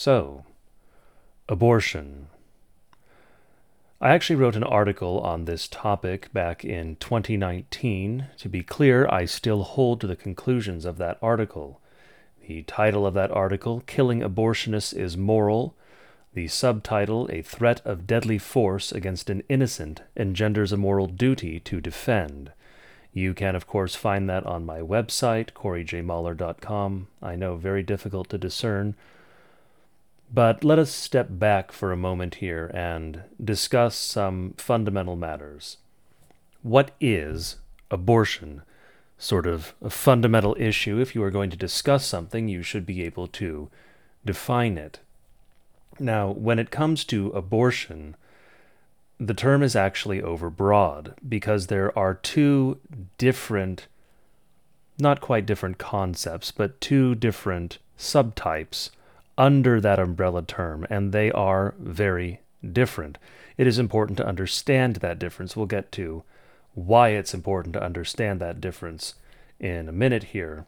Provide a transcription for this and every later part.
So, abortion. I actually wrote an article on this topic back in 2019. To be clear, I still hold to the conclusions of that article. The title of that article, Killing Abortionists is Moral. The subtitle, A Threat of Deadly Force Against an Innocent Engenders a Moral Duty to Defend. You can, of course, find that on my website, coryjmahler.com. I know, very difficult to discern but let us step back for a moment here and discuss some fundamental matters. What is abortion? Sort of a fundamental issue. If you are going to discuss something, you should be able to define it. Now, when it comes to abortion, the term is actually overbroad because there are two different, not quite different concepts, but two different subtypes under that umbrella term, and they are very different. It is important to understand that difference. We'll get to why it's important to understand that difference in a minute here.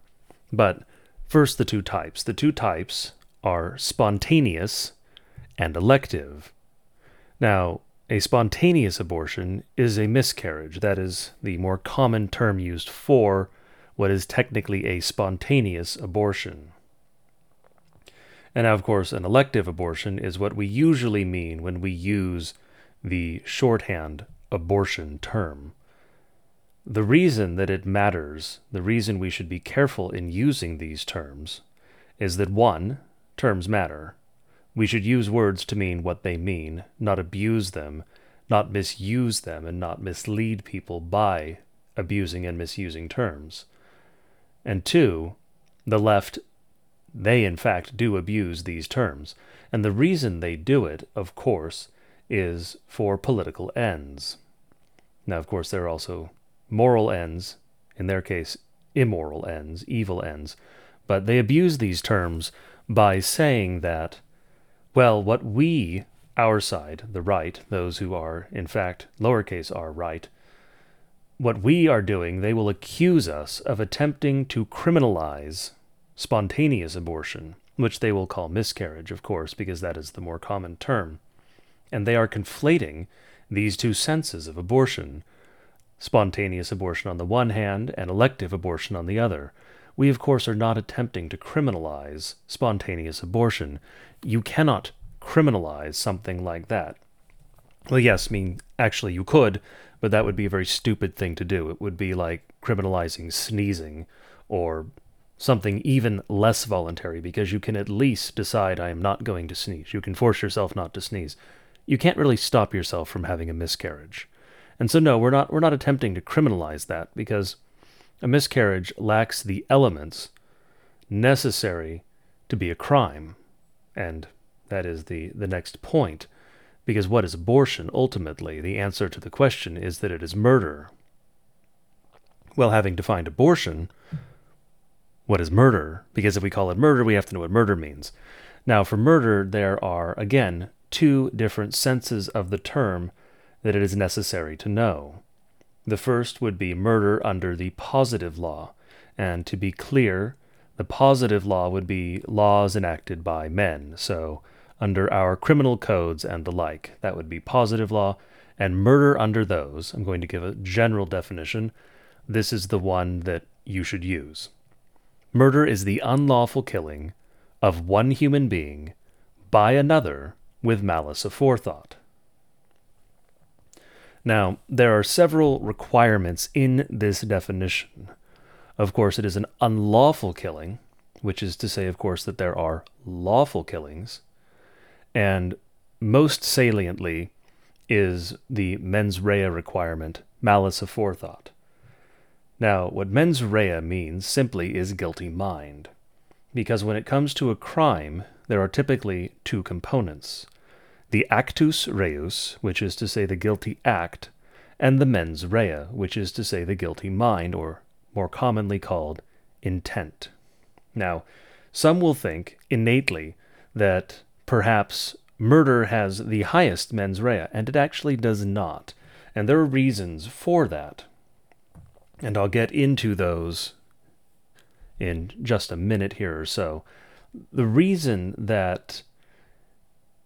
But first, the two types. The two types are spontaneous and elective. Now, a spontaneous abortion is a miscarriage. That is the more common term used for what is technically a spontaneous abortion. And now, of course, an elective abortion is what we usually mean when we use the shorthand abortion term. The reason that it matters, the reason we should be careful in using these terms, is that one, terms matter. We should use words to mean what they mean, not abuse them, not misuse them, and not mislead people by abusing and misusing terms. And two, the left they, in fact, do abuse these terms, and the reason they do it, of course, is for political ends. Now, of course, there are also moral ends, in their case, immoral ends, evil ends, but they abuse these terms by saying that, well, what we, our side, the right, those who are, in fact, lowercase r right, what we are doing, they will accuse us of attempting to criminalize spontaneous abortion, which they will call miscarriage, of course, because that is the more common term. And they are conflating these two senses of abortion spontaneous abortion on the one hand and elective abortion on the other. We, of course, are not attempting to criminalize spontaneous abortion. You cannot criminalize something like that. Well, yes, I mean, actually, you could, but that would be a very stupid thing to do. It would be like criminalizing sneezing or something even less voluntary because you can at least decide I am not going to sneeze. You can force yourself not to sneeze. You can't really stop yourself from having a miscarriage. And so no, we're not we're not attempting to criminalize that because a miscarriage lacks the elements necessary to be a crime. And that is the, the next point. Because what is abortion ultimately? The answer to the question is that it is murder. Well, having defined abortion, what is murder, because if we call it murder, we have to know what murder means. Now, for murder, there are, again, two different senses of the term that it is necessary to know. The first would be murder under the positive law, and to be clear, the positive law would be laws enacted by men, so under our criminal codes and the like. That would be positive law, and murder under those, I'm going to give a general definition. This is the one that you should use. Murder is the unlawful killing of one human being by another with malice aforethought. Now, there are several requirements in this definition. Of course, it is an unlawful killing, which is to say, of course, that there are lawful killings. And most saliently is the mens rea requirement, malice aforethought. Now, what mens rea means simply is guilty mind. Because when it comes to a crime, there are typically two components the actus reus, which is to say the guilty act, and the mens rea, which is to say the guilty mind, or more commonly called intent. Now, some will think innately that perhaps murder has the highest mens rea, and it actually does not. And there are reasons for that. And I'll get into those in just a minute here or so. The reason that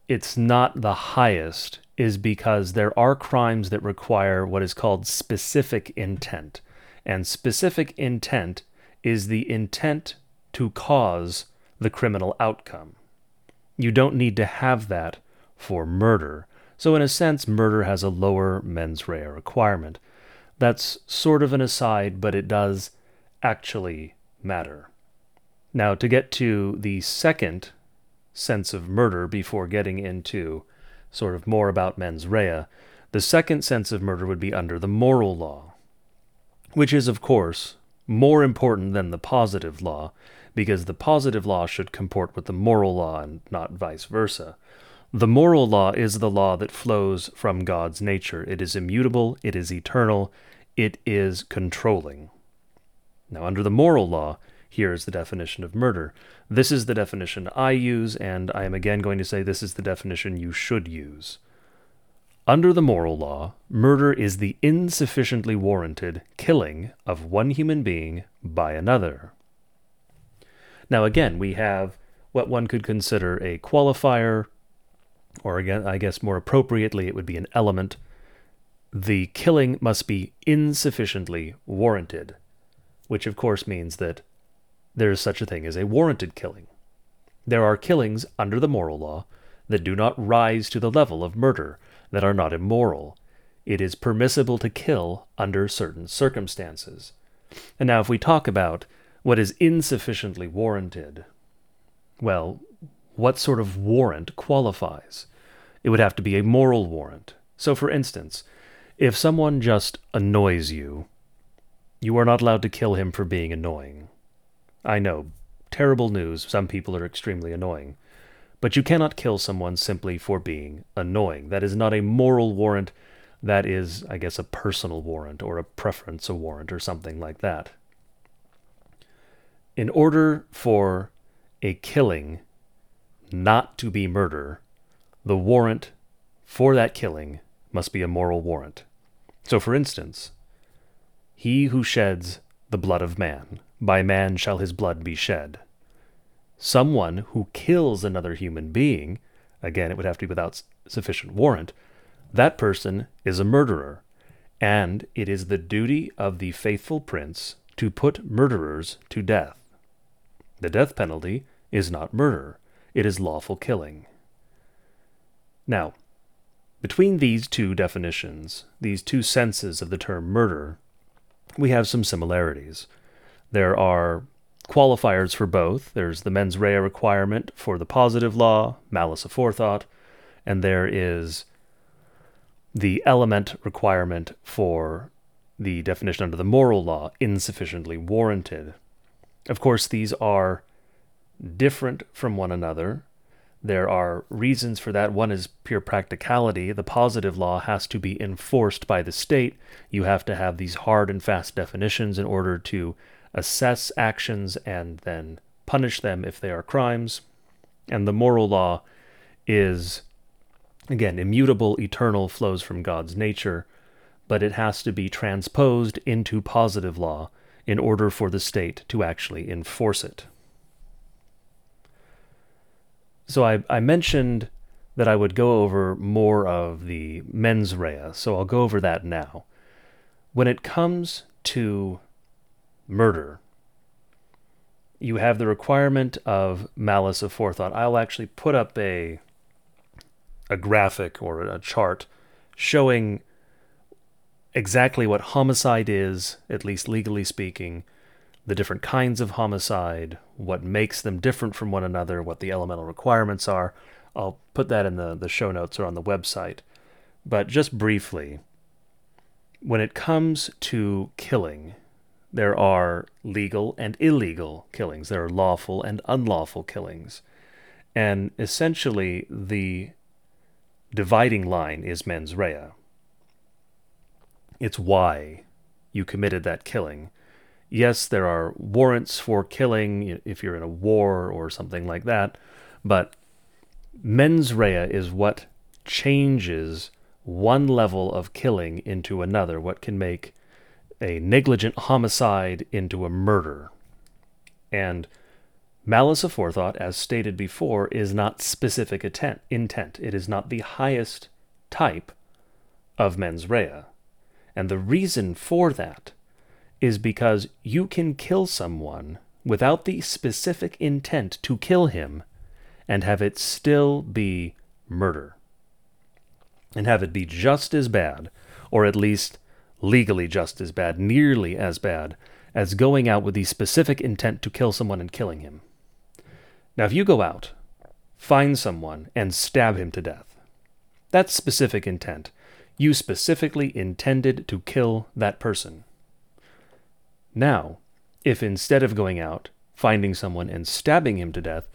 it's not the highest is because there are crimes that require what is called specific intent. And specific intent is the intent to cause the criminal outcome. You don't need to have that for murder. So, in a sense, murder has a lower mens rea requirement. That's sort of an aside, but it does actually matter. Now, to get to the second sense of murder before getting into sort of more about mens rea, the second sense of murder would be under the moral law, which is, of course, more important than the positive law, because the positive law should comport with the moral law and not vice versa. The moral law is the law that flows from God's nature. It is immutable, it is eternal, it is controlling. Now, under the moral law, here is the definition of murder. This is the definition I use, and I am again going to say this is the definition you should use. Under the moral law, murder is the insufficiently warranted killing of one human being by another. Now, again, we have what one could consider a qualifier or again, I guess more appropriately, it would be an element. The killing must be insufficiently warranted, which of course means that there is such a thing as a warranted killing. There are killings under the moral law that do not rise to the level of murder, that are not immoral. It is permissible to kill under certain circumstances. And now, if we talk about what is insufficiently warranted, well, what sort of warrant qualifies? It would have to be a moral warrant. So, for instance, if someone just annoys you, you are not allowed to kill him for being annoying. I know, terrible news, some people are extremely annoying. But you cannot kill someone simply for being annoying. That is not a moral warrant. That is, I guess, a personal warrant or a preference a warrant or something like that. In order for a killing not to be murder, the warrant for that killing must be a moral warrant. So, for instance, he who sheds the blood of man, by man shall his blood be shed. Someone who kills another human being, again, it would have to be without sufficient warrant, that person is a murderer, and it is the duty of the faithful prince to put murderers to death. The death penalty is not murder, it is lawful killing. Now, between these two definitions, these two senses of the term murder, we have some similarities. There are qualifiers for both. There's the mens rea requirement for the positive law, malice aforethought, and there is the element requirement for the definition under the moral law, insufficiently warranted. Of course, these are different from one another. There are reasons for that. One is pure practicality. The positive law has to be enforced by the state. You have to have these hard and fast definitions in order to assess actions and then punish them if they are crimes. And the moral law is, again, immutable, eternal, flows from God's nature, but it has to be transposed into positive law in order for the state to actually enforce it. So I, I mentioned that I would go over more of the mens rea, so I'll go over that now. When it comes to murder, you have the requirement of malice aforethought. I'll actually put up a a graphic or a chart showing exactly what homicide is, at least legally speaking, the different kinds of homicide, what makes them different from one another, what the elemental requirements are. I'll put that in the, the show notes or on the website. But just briefly, when it comes to killing, there are legal and illegal killings. There are lawful and unlawful killings. And essentially, the dividing line is mens rea. It's why you committed that killing yes, there are warrants for killing if you're in a war or something like that, but mens rea is what changes one level of killing into another, what can make a negligent homicide into a murder. And Malice aforethought, as stated before, is not specific intent. intent. It is not the highest type of mens rea. And the reason for that is because you can kill someone without the specific intent to kill him and have it still be murder. And have it be just as bad, or at least legally just as bad, nearly as bad, as going out with the specific intent to kill someone and killing him. Now, if you go out, find someone, and stab him to death, that's specific intent. You specifically intended to kill that person. Now, if instead of going out, finding someone, and stabbing him to death,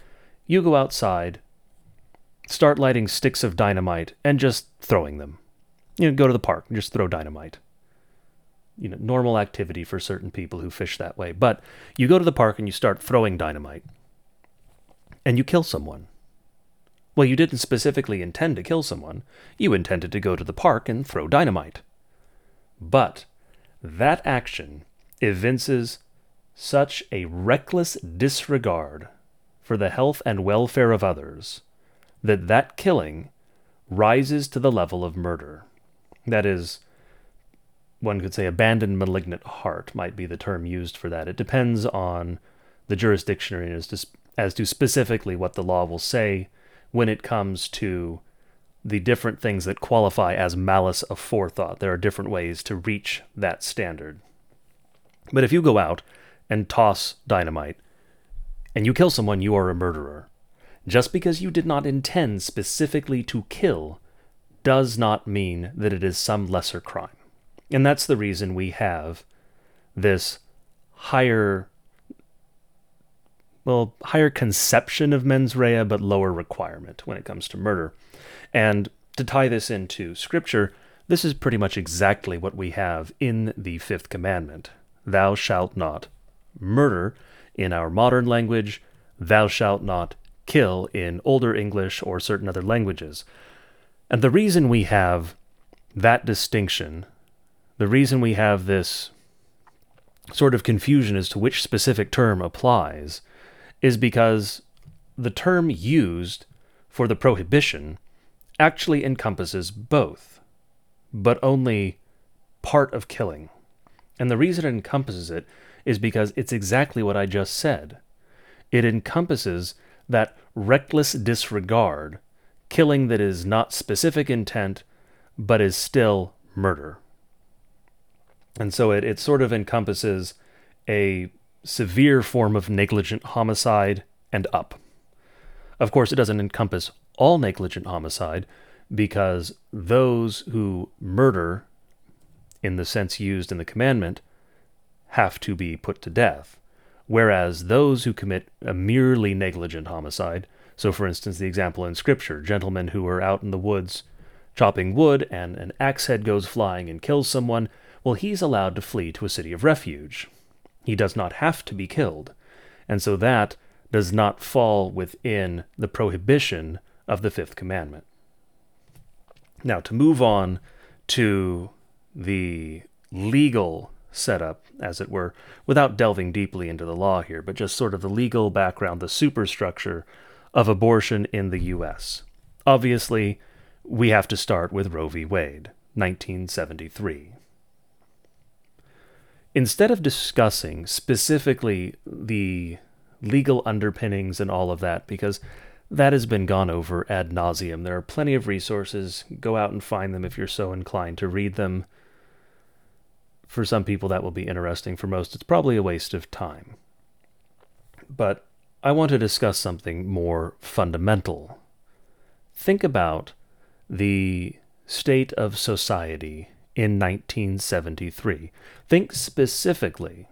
you go outside, start lighting sticks of dynamite, and just throwing them. You know, go to the park and just throw dynamite. You know, normal activity for certain people who fish that way. But you go to the park and you start throwing dynamite, and you kill someone. Well, you didn't specifically intend to kill someone. You intended to go to the park and throw dynamite. But that action evinces such a reckless disregard for the health and welfare of others that that killing rises to the level of murder. That is, one could say abandoned malignant heart might be the term used for that. It depends on the jurisdiction as to, as to specifically what the law will say when it comes to the different things that qualify as malice aforethought. There are different ways to reach that standard. But if you go out and toss dynamite and you kill someone, you are a murderer. Just because you did not intend specifically to kill does not mean that it is some lesser crime. And that's the reason we have this higher well, higher conception of mens rea, but lower requirement when it comes to murder. And to tie this into scripture, this is pretty much exactly what we have in the fifth commandment Thou shalt not murder in our modern language, thou shalt not kill in older English or certain other languages. And the reason we have that distinction, the reason we have this sort of confusion as to which specific term applies, is because the term used for the prohibition actually encompasses both, but only part of killing. And the reason it encompasses it is because it's exactly what I just said. It encompasses that reckless disregard, killing that is not specific intent, but is still murder. And so it, it sort of encompasses a severe form of negligent homicide and up. Of course, it doesn't encompass all negligent homicide because those who murder, in the sense used in the commandment, have to be put to death, whereas those who commit a merely negligent homicide, so for instance, the example in Scripture, gentlemen who are out in the woods chopping wood and an axe head goes flying and kills someone, well, he's allowed to flee to a city of refuge. He does not have to be killed. And so that does not fall within the prohibition of the fifth commandment. Now, to move on to the legal setup, as it were, without delving deeply into the law here, but just sort of the legal background, the superstructure of abortion in the U.S. Obviously, we have to start with Roe v. Wade, 1973 instead of discussing specifically the legal underpinnings and all of that, because that has been gone over ad nauseum. There are plenty of resources. Go out and find them if you're so inclined to read them. For some people, that will be interesting. For most, it's probably a waste of time. But I want to discuss something more fundamental. Think about the state of society in 1973. Think specifically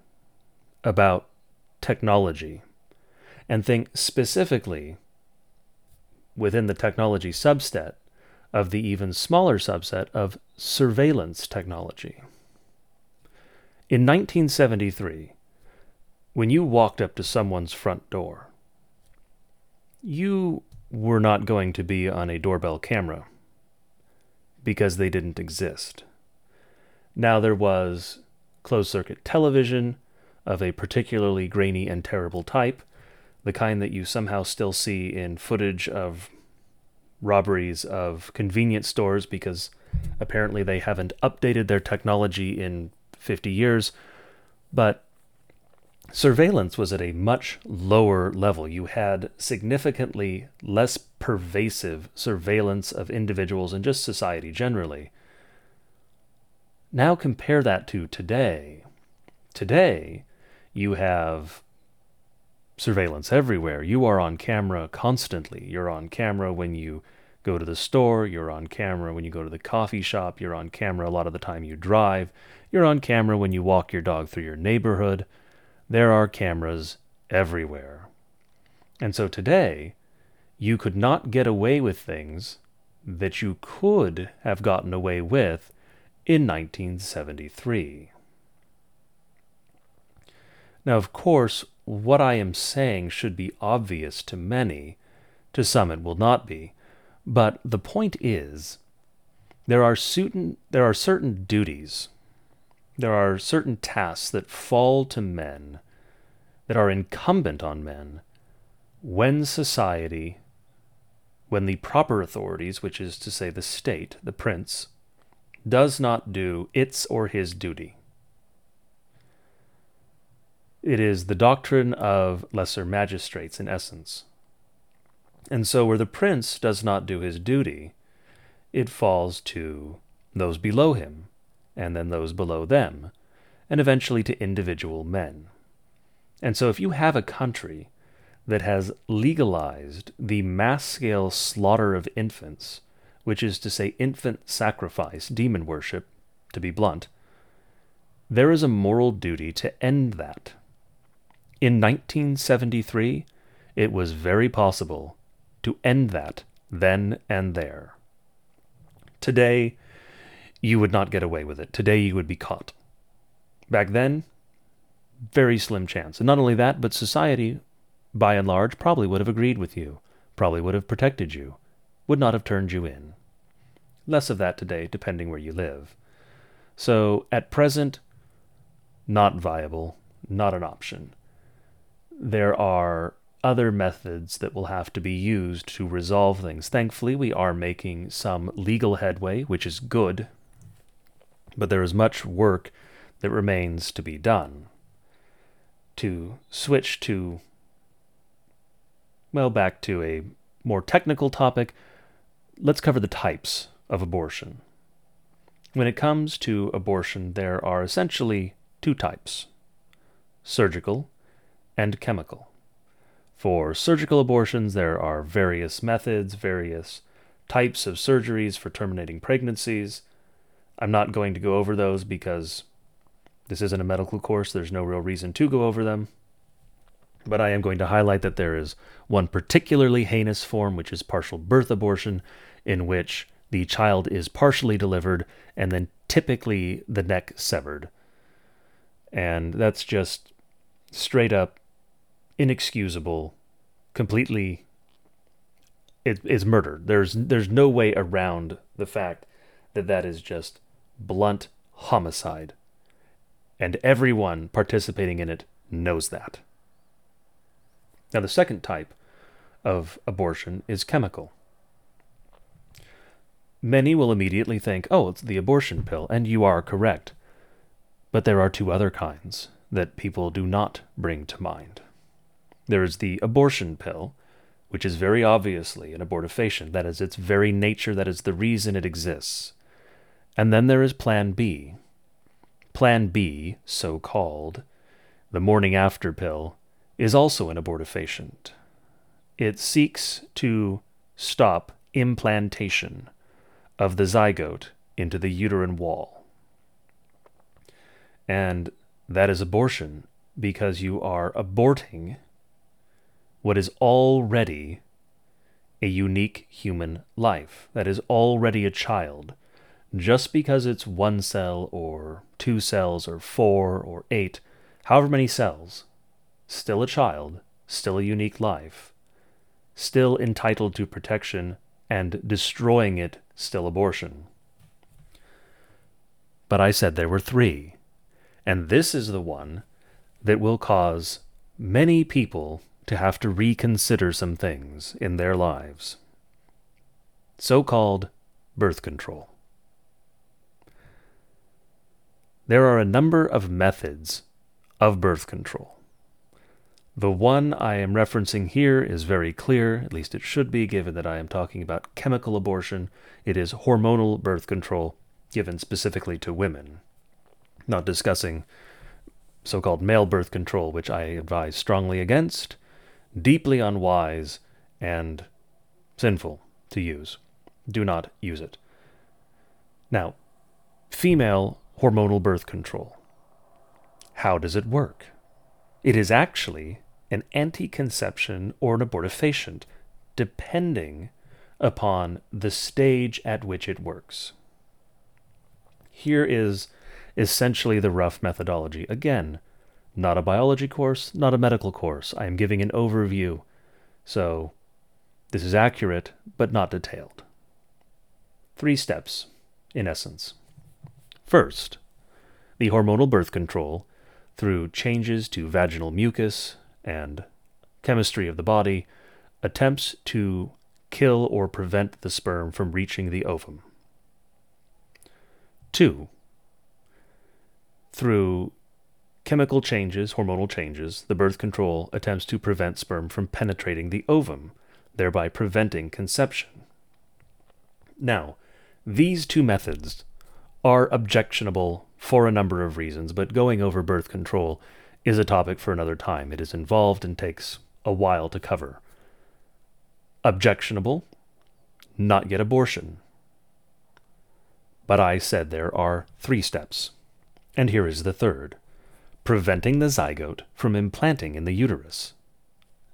about technology and think specifically within the technology subset of the even smaller subset of surveillance technology. In 1973, when you walked up to someone's front door, you were not going to be on a doorbell camera because they didn't exist. Now there was closed circuit television of a particularly grainy and terrible type. the kind that you somehow still see in footage of robberies of convenience stores because apparently they haven't updated their technology in 50 years. But surveillance was at a much lower level. You had significantly less pervasive surveillance of individuals and just society generally. Now compare that to today. Today, you have surveillance everywhere. You are on camera constantly. You're on camera when you go to the store, you're on camera when you go to the coffee shop, you're on camera a lot of the time you drive, you're on camera when you walk your dog through your neighborhood. There are cameras everywhere. And so today, you could not get away with things that you could have gotten away with in 1973. Now, of course, what I am saying should be obvious to many, to some it will not be, but the point is there are certain there are certain duties there are certain tasks that fall to men that are incumbent on men when society when the proper authorities which is to say the state the prince does not do its or his duty it is the doctrine of lesser magistrates in essence. And so, where the prince does not do his duty, it falls to those below him, and then those below them, and eventually to individual men. And so, if you have a country that has legalized the mass scale slaughter of infants, which is to say, infant sacrifice, demon worship, to be blunt, there is a moral duty to end that. In 1973, it was very possible to end that then and there. Today, you would not get away with it. Today, you would be caught. Back then, very slim chance. And not only that, but society, by and large, probably would have agreed with you, probably would have protected you, would not have turned you in. Less of that today, depending where you live. So, at present, not viable, not an option there are other methods that will have to be used to resolve things. Thankfully, we are making some legal headway, which is good, but there is much work that remains to be done. To switch to, well, back to a more technical topic, let's cover the types of abortion. When it comes to abortion, there are essentially two types surgical and chemical. For surgical abortions, there are various methods, various types of surgeries for terminating pregnancies. I'm not going to go over those because this isn't a medical course, there's no real reason to go over them. But I am going to highlight that there is one particularly heinous form, which is partial birth abortion, in which the child is partially delivered and then typically the neck severed. And that's just straight up inexcusable, completely it is murder. There's there's no way around the fact that that is just blunt homicide. And everyone participating in it knows that. Now the second type of abortion is chemical. Many will immediately think, "Oh, it's the abortion pill," and you are correct. But there are two other kinds that people do not bring to mind. There is the abortion pill, which is very obviously an abortifacient. That is its very nature, that is the reason it exists. And then there is Plan B. Plan B, so called, the morning after pill, is also an abortifacient. It seeks to stop implantation of the zygote into the uterine wall. And that is abortion because you are aborting what is already a unique human life, that is already a child, just because it's one cell or two cells or four or eight, however many cells, still a child, still a unique life, still entitled to protection, and destroying it still abortion. But I said there were three, and this is the one that will cause many people to have to reconsider some things in their lives. So called birth control. There are a number of methods of birth control. The one I am referencing here is very clear, at least it should be, given that I am talking about chemical abortion. It is hormonal birth control given specifically to women. Not discussing so called male birth control, which I advise strongly against, deeply unwise, and sinful to use. Do not use it. Now, female hormonal birth control. How does it work? It is actually an anticonception or an abortifacient, depending upon the stage at which it works. Here is essentially the rough methodology. Again, not a biology course, not a medical course. I am giving an overview. So, this is accurate, but not detailed. Three steps, in essence. First, the hormonal birth control through changes to vaginal mucus, and chemistry of the body, attempts to kill or prevent the sperm from reaching the ovum. 2. Through chemical changes, hormonal changes, the birth control attempts to prevent sperm from penetrating the ovum, thereby preventing conception. Now, these two methods are objectionable for a number of reasons, but going over birth control is a topic for another time. It is involved and takes a while to cover. Objectionable, not yet abortion. But I said there are three steps, and here is the third preventing the zygote from implanting in the uterus.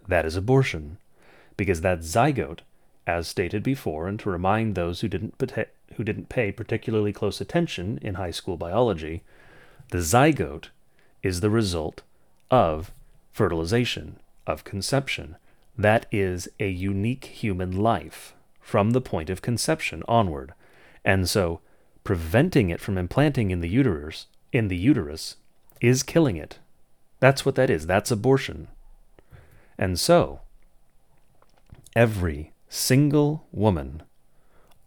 That is abortion, because that zygote, as stated before, and to remind those who didn't, who didn't pay particularly close attention in high school biology, the zygote is the result of fertilization, of conception. That is a unique human life from the point of conception onward. And so preventing it from implanting in the uterus in the uterus is killing it. That's what that is. That's abortion. And so every single woman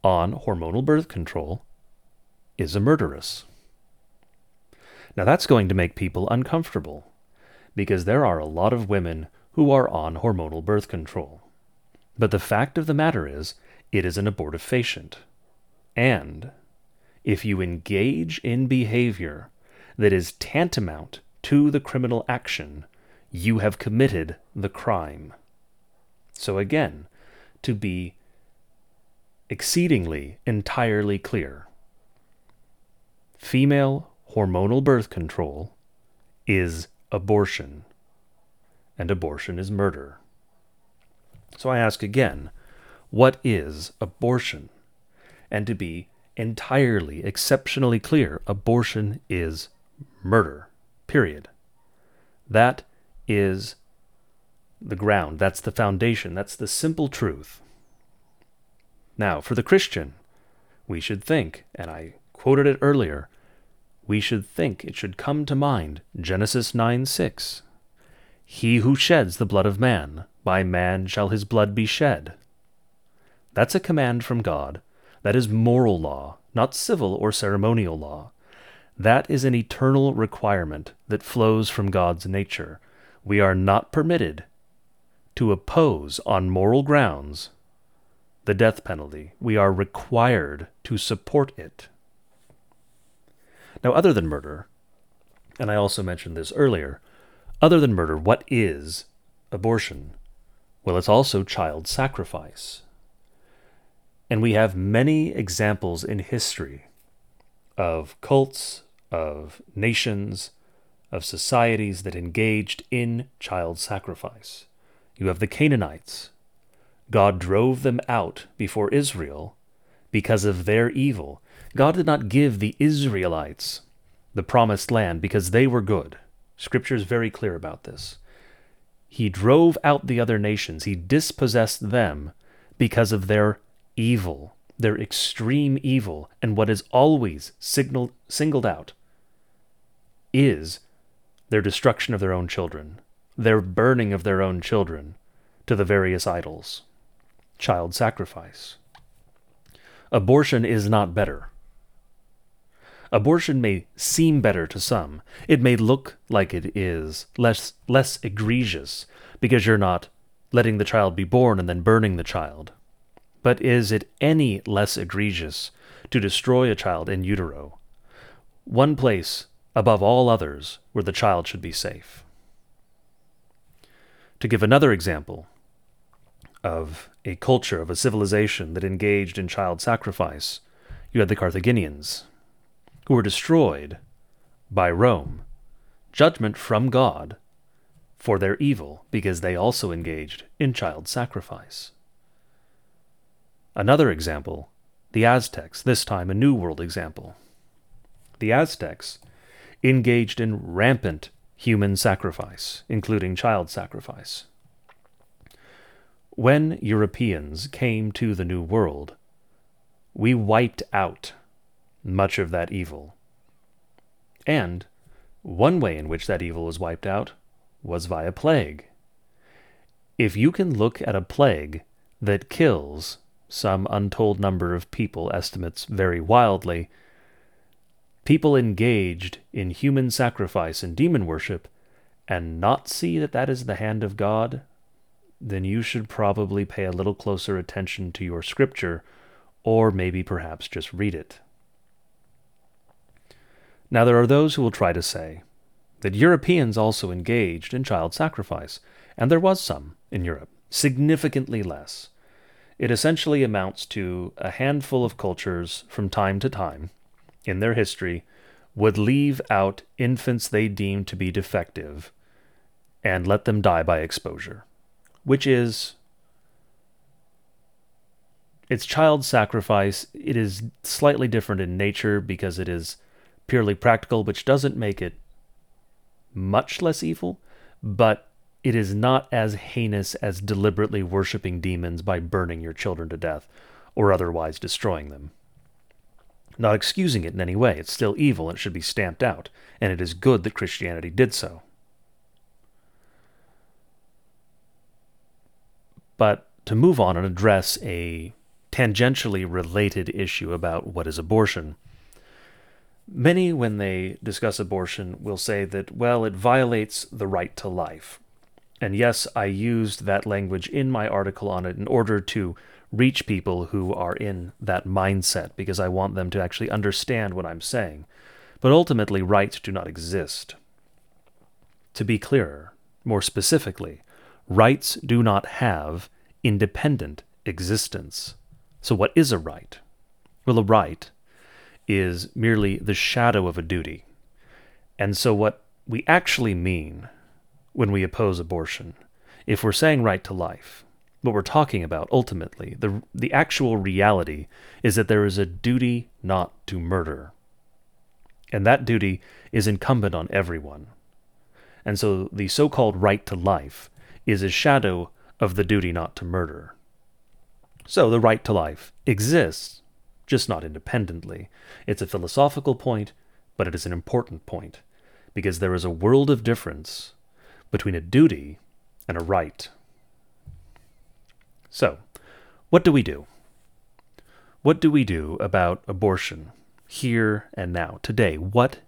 on hormonal birth control is a murderess. Now, that's going to make people uncomfortable because there are a lot of women who are on hormonal birth control. But the fact of the matter is, it is an abortifacient. And if you engage in behavior that is tantamount to the criminal action, you have committed the crime. So, again, to be exceedingly entirely clear, female hormonal birth control is abortion, and abortion is murder. So I ask again, what is abortion? And to be entirely, exceptionally clear, abortion is murder. Period. That is the ground. That's the foundation. That's the simple truth. Now, for the Christian, we should think, and I quoted it earlier, we should think it should come to mind Genesis 9 6. He who sheds the blood of man, by man shall his blood be shed. That's a command from God. That is moral law, not civil or ceremonial law. That is an eternal requirement that flows from God's nature. We are not permitted to oppose on moral grounds the death penalty. We are required to support it. Now, other than murder, and I also mentioned this earlier, other than murder, what is abortion? Well, it's also child sacrifice. And we have many examples in history of cults, of nations, of societies that engaged in child sacrifice. You have the Canaanites. God drove them out before Israel because of their evil. God did not give the Israelites the promised land because they were good. Scripture is very clear about this. He drove out the other nations, he dispossessed them because of their evil, their extreme evil, and what is always signaled, singled out is their destruction of their own children, their burning of their own children to the various idols. Child sacrifice. Abortion is not better. Abortion may seem better to some. It may look like it is, less, less egregious, because you're not letting the child be born and then burning the child. But is it any less egregious to destroy a child in utero? One place, above all others, where the child should be safe. To give another example of a culture, of a civilization that engaged in child sacrifice, you had the Carthaginians, who were destroyed by Rome, judgment from God for their evil because they also engaged in child sacrifice. Another example, the Aztecs, this time a New World example. The Aztecs engaged in rampant human sacrifice, including child sacrifice. When Europeans came to the New World, we wiped out much of that evil. And one way in which that evil was wiped out was via plague. If you can look at a plague that kills some untold number of people, estimates vary wildly, people engaged in human sacrifice and demon worship, and not see that that is the hand of God, then you should probably pay a little closer attention to your scripture, or maybe perhaps just read it. Now, there are those who will try to say that Europeans also engaged in child sacrifice, and there was some in Europe, significantly less. It essentially amounts to a handful of cultures from time to time in their history would leave out infants they deemed to be defective and let them die by exposure, which is it's child sacrifice. It is slightly different in nature because it is purely practical, which doesn't make it much less evil, but it is not as heinous as deliberately worshipping demons by burning your children to death or otherwise destroying them. Not excusing it in any way, it's still evil and it should be stamped out, and it is good that Christianity did so. But to move on and address a tangentially related issue about what is abortion, Many, when they discuss abortion, will say that, well, it violates the right to life. And yes, I used that language in my article on it in order to reach people who are in that mindset because I want them to actually understand what I'm saying. But ultimately, rights do not exist. To be clearer, more specifically, rights do not have independent existence. So, what is a right? Well, a right is merely the shadow of a duty. And so, what we actually mean when we oppose abortion, if we're saying right to life, what we're talking about ultimately, the, the actual reality is that there is a duty not to murder. And that duty is incumbent on everyone. And so the so called right to life is a shadow of the duty not to murder. So the right to life exists just not independently. It's a philosophical point, but it is an important point, because there is a world of difference between a duty and a right. So, what do we do? What do we do about abortion here and now, today? What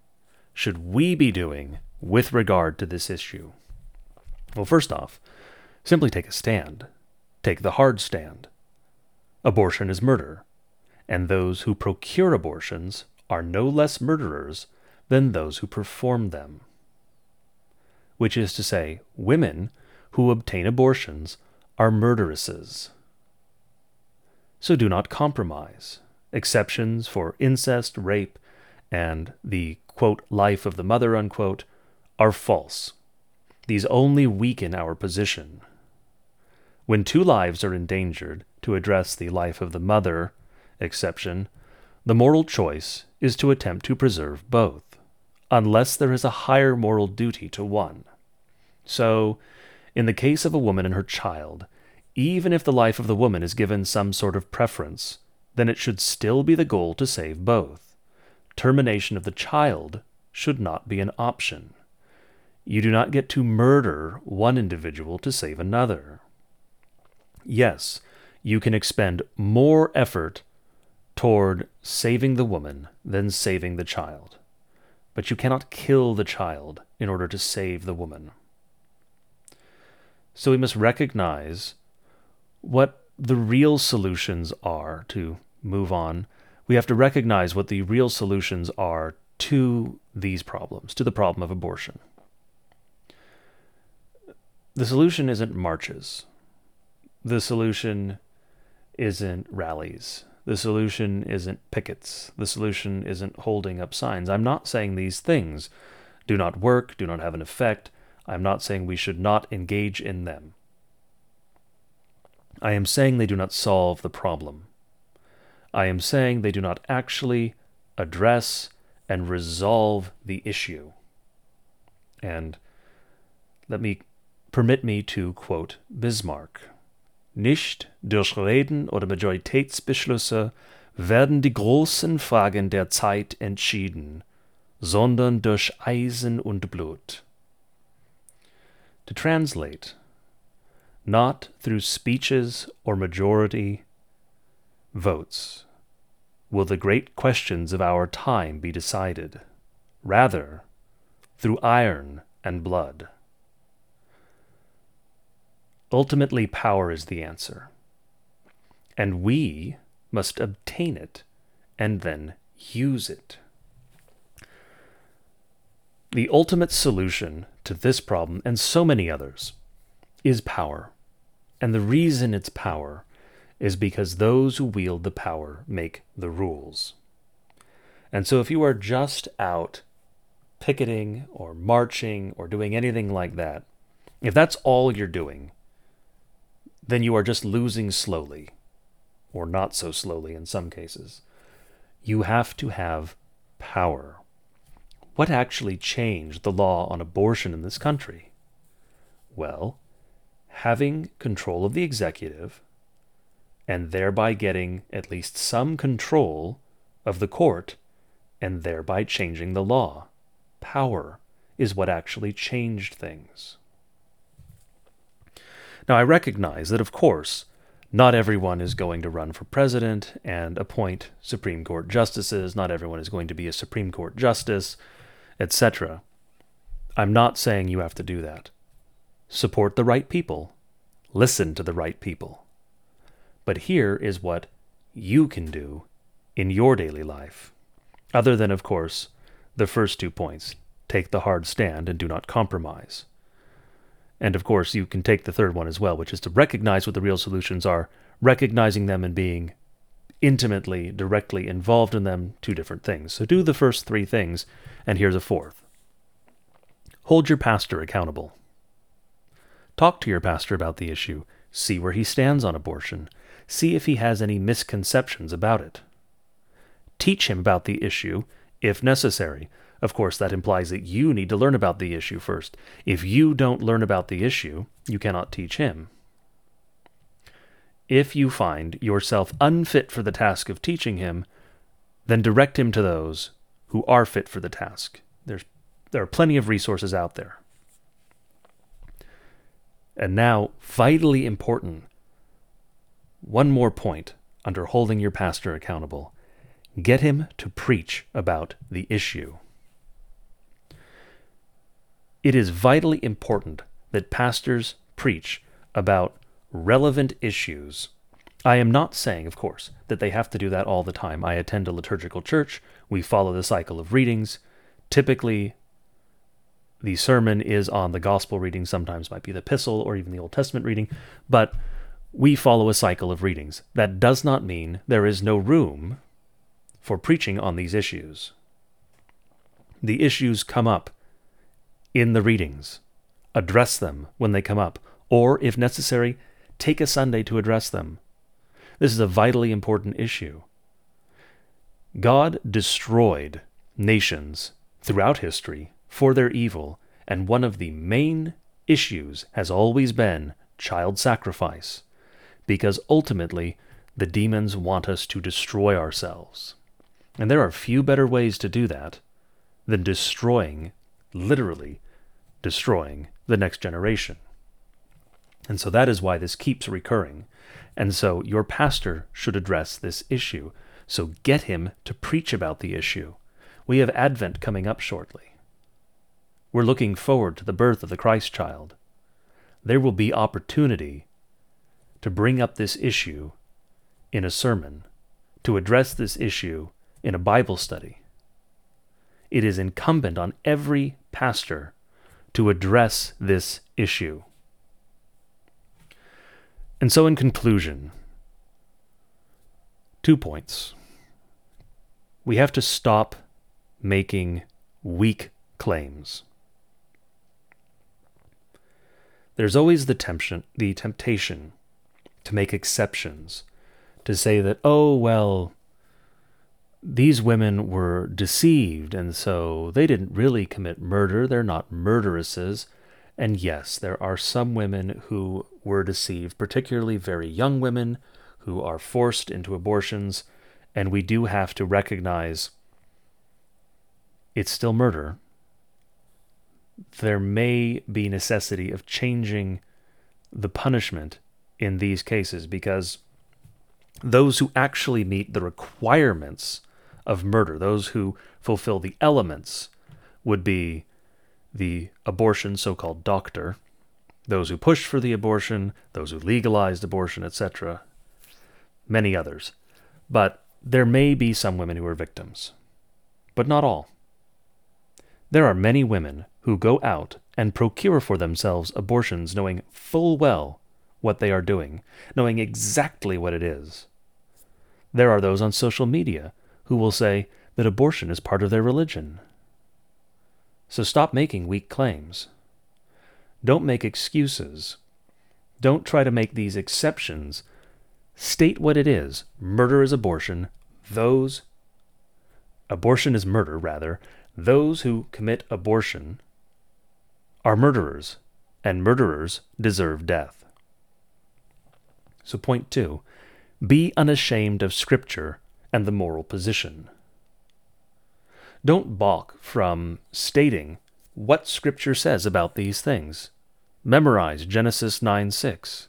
should we be doing with regard to this issue? Well, first off, simply take a stand. Take the hard stand. Abortion is murder and those who procure abortions are no less murderers than those who perform them. Which is to say, women who obtain abortions are murderesses. So do not compromise. Exceptions for incest, rape, and the quote, life of the mother unquote, are false. These only weaken our position. When two lives are endangered, to address the life of the mother exception, the moral choice is to attempt to preserve both, unless there is a higher moral duty to one. So, in the case of a woman and her child, even if the life of the woman is given some sort of preference, then it should still be the goal to save both. Termination of the child should not be an option. You do not get to murder one individual to save another. Yes, you can expend more effort toward saving the woman than saving the child. But you cannot kill the child in order to save the woman. So we must recognize what the real solutions are to move on. We have to recognize what the real solutions are to these problems, to the problem of abortion. The solution isn't marches. The solution isn't rallies. The solution isn't pickets. The solution isn't holding up signs. I'm not saying these things do not work, do not have an effect. I'm not saying we should not engage in them. I am saying they do not solve the problem. I am saying they do not actually address and resolve the issue. And let me permit me to quote Bismarck. Nicht durch Reden oder Majoritätsbeschlüsse werden die großen Fragen der Zeit entschieden, sondern durch Eisen und Blut. To translate, not through speeches or majority votes will the great questions of our time be decided, rather, through iron and blood. Ultimately, power is the answer. And we must obtain it and then use it. The ultimate solution to this problem and so many others is power. And the reason it's power is because those who wield the power make the rules. And so if you are just out picketing or marching or doing anything like that, if that's all you're doing, then you are just losing slowly, or not so slowly in some cases. You have to have power. What actually changed the law on abortion in this country? Well, having control of the executive and thereby getting at least some control of the court and thereby changing the law. Power is what actually changed things. Now, I recognize that, of course, not everyone is going to run for president and appoint Supreme Court justices. Not everyone is going to be a Supreme Court justice, etc. I'm not saying you have to do that. Support the right people. Listen to the right people. But here is what you can do in your daily life. Other than, of course, the first two points take the hard stand and do not compromise. And of course, you can take the third one as well, which is to recognize what the real solutions are, recognizing them and being intimately, directly involved in them, two different things. So do the first three things, and here's a fourth. Hold your pastor accountable. Talk to your pastor about the issue, see where he stands on abortion, see if he has any misconceptions about it. Teach him about the issue, if necessary, of course, that implies that you need to learn about the issue first. If you don't learn about the issue, you cannot teach him. If you find yourself unfit for the task of teaching him, then direct him to those who are fit for the task. There's, there are plenty of resources out there. And now, vitally important, one more point under holding your pastor accountable get him to preach about the issue. It is vitally important that pastors preach about relevant issues. I am not saying, of course, that they have to do that all the time. I attend a liturgical church. We follow the cycle of readings. Typically, the sermon is on the gospel reading, sometimes might be the epistle or even the Old Testament reading, but we follow a cycle of readings. That does not mean there is no room for preaching on these issues. The issues come up in the readings. Address them when they come up, or, if necessary, take a Sunday to address them. This is a vitally important issue. God destroyed nations throughout history for their evil, and one of the main issues has always been child sacrifice, because ultimately the demons want us to destroy ourselves. And there are few better ways to do that than destroying literally destroying the next generation. And so that is why this keeps recurring. And so your pastor should address this issue. So get him to preach about the issue. We have Advent coming up shortly. We're looking forward to the birth of the Christ child. There will be opportunity to bring up this issue in a sermon, to address this issue in a Bible study. It is incumbent on every pastor to address this issue. And so, in conclusion, two points. We have to stop making weak claims. There's always the temptation, the temptation to make exceptions, to say that, oh, well, these women were deceived, and so they didn't really commit murder. They're not murderesses. And yes, there are some women who were deceived, particularly very young women who are forced into abortions, and we do have to recognize it's still murder. There may be necessity of changing the punishment in these cases because those who actually meet the requirements of murder, those who fulfill the elements, would be the abortion so called doctor, those who pushed for the abortion, those who legalized abortion, etc., many others. But there may be some women who are victims, but not all. There are many women who go out and procure for themselves abortions knowing full well what they are doing, knowing exactly what it is. There are those on social media who will say that abortion is part of their religion. So stop making weak claims. Don't make excuses. Don't try to make these exceptions. State what it is. Murder is abortion. Those, abortion is murder, rather. Those who commit abortion are murderers, and murderers deserve death. So, point two be unashamed of Scripture and the moral position. Don't balk from stating what Scripture says about these things. Memorize Genesis 9 6.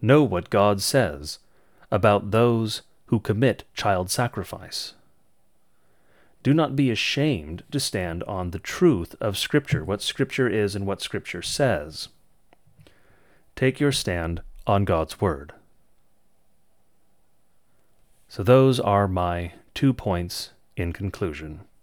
Know what God says about those who commit child sacrifice. Do not be ashamed to stand on the truth of Scripture, what Scripture is and what Scripture says. Take your stand on God's Word. So, those are my two points in conclusion.